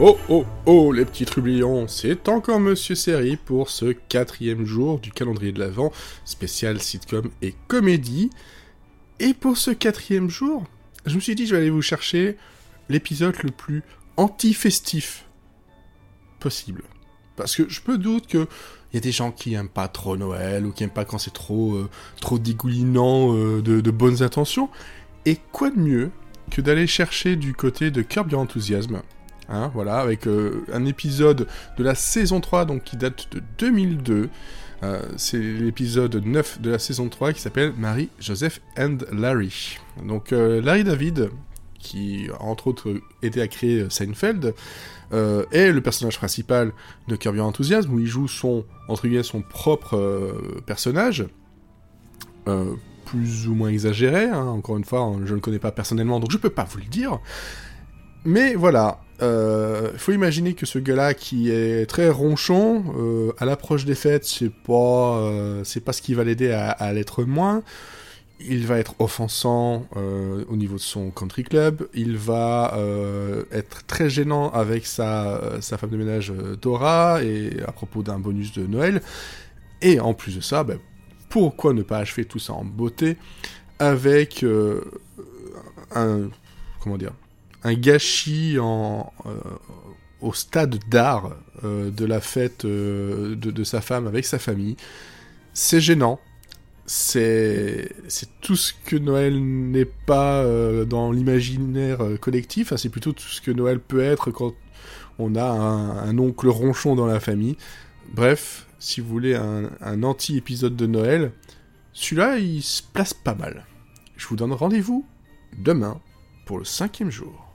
Oh oh oh les petits trublions, c'est encore Monsieur Série pour ce quatrième jour du calendrier de l'Avent, spécial sitcom et comédie. Et pour ce quatrième jour, je me suis dit je vais aller vous chercher l'épisode le plus anti-festif possible. Parce que je me doute que il y a des gens qui aiment pas trop Noël ou qui aiment pas quand c'est trop euh, trop dégoulinant euh, de, de bonnes intentions. Et quoi de mieux que d'aller chercher du côté de Curb Your Enthusiasm Hein, voilà, avec euh, un épisode de la saison 3, donc qui date de 2002. Euh, c'est l'épisode 9 de la saison 3 qui s'appelle Marie, Joseph and Larry. Donc euh, Larry David, qui entre autres aidé à créer Seinfeld, est le personnage principal de Curb Your Enthusiasm, où il joue son, entre guillemets, son propre personnage. plus ou moins exagéré, hein. encore une fois, je ne le connais pas personnellement, donc je peux pas vous le dire. Mais voilà, il euh, faut imaginer que ce gars-là qui est très ronchon, euh, à l'approche des fêtes, c'est pas, euh, pas ce qui va l'aider à, l'être moins. Il va être offensant au niveau de son country club. Il va être très gênant avec sa, sa femme de ménage Dora et à propos d'un bonus de Noël. Et en plus de ça, ben, pourquoi ne pas achever tout ça en beauté avec un comment dire un gâchis euh, au stade d'art euh, de la fête euh, de, sa femme avec sa famille. C'est gênant. C'est tout ce que Noël n'est pas dans l'imaginaire collectif. c'est plutôt tout ce que Noël peut être quand on a un, oncle ronchon dans la famille. Bref, si vous voulez un, un anti-épisode de Noël, celui-là, il se place pas mal. Je vous donne rendez-vous demain pour le cinquième jour.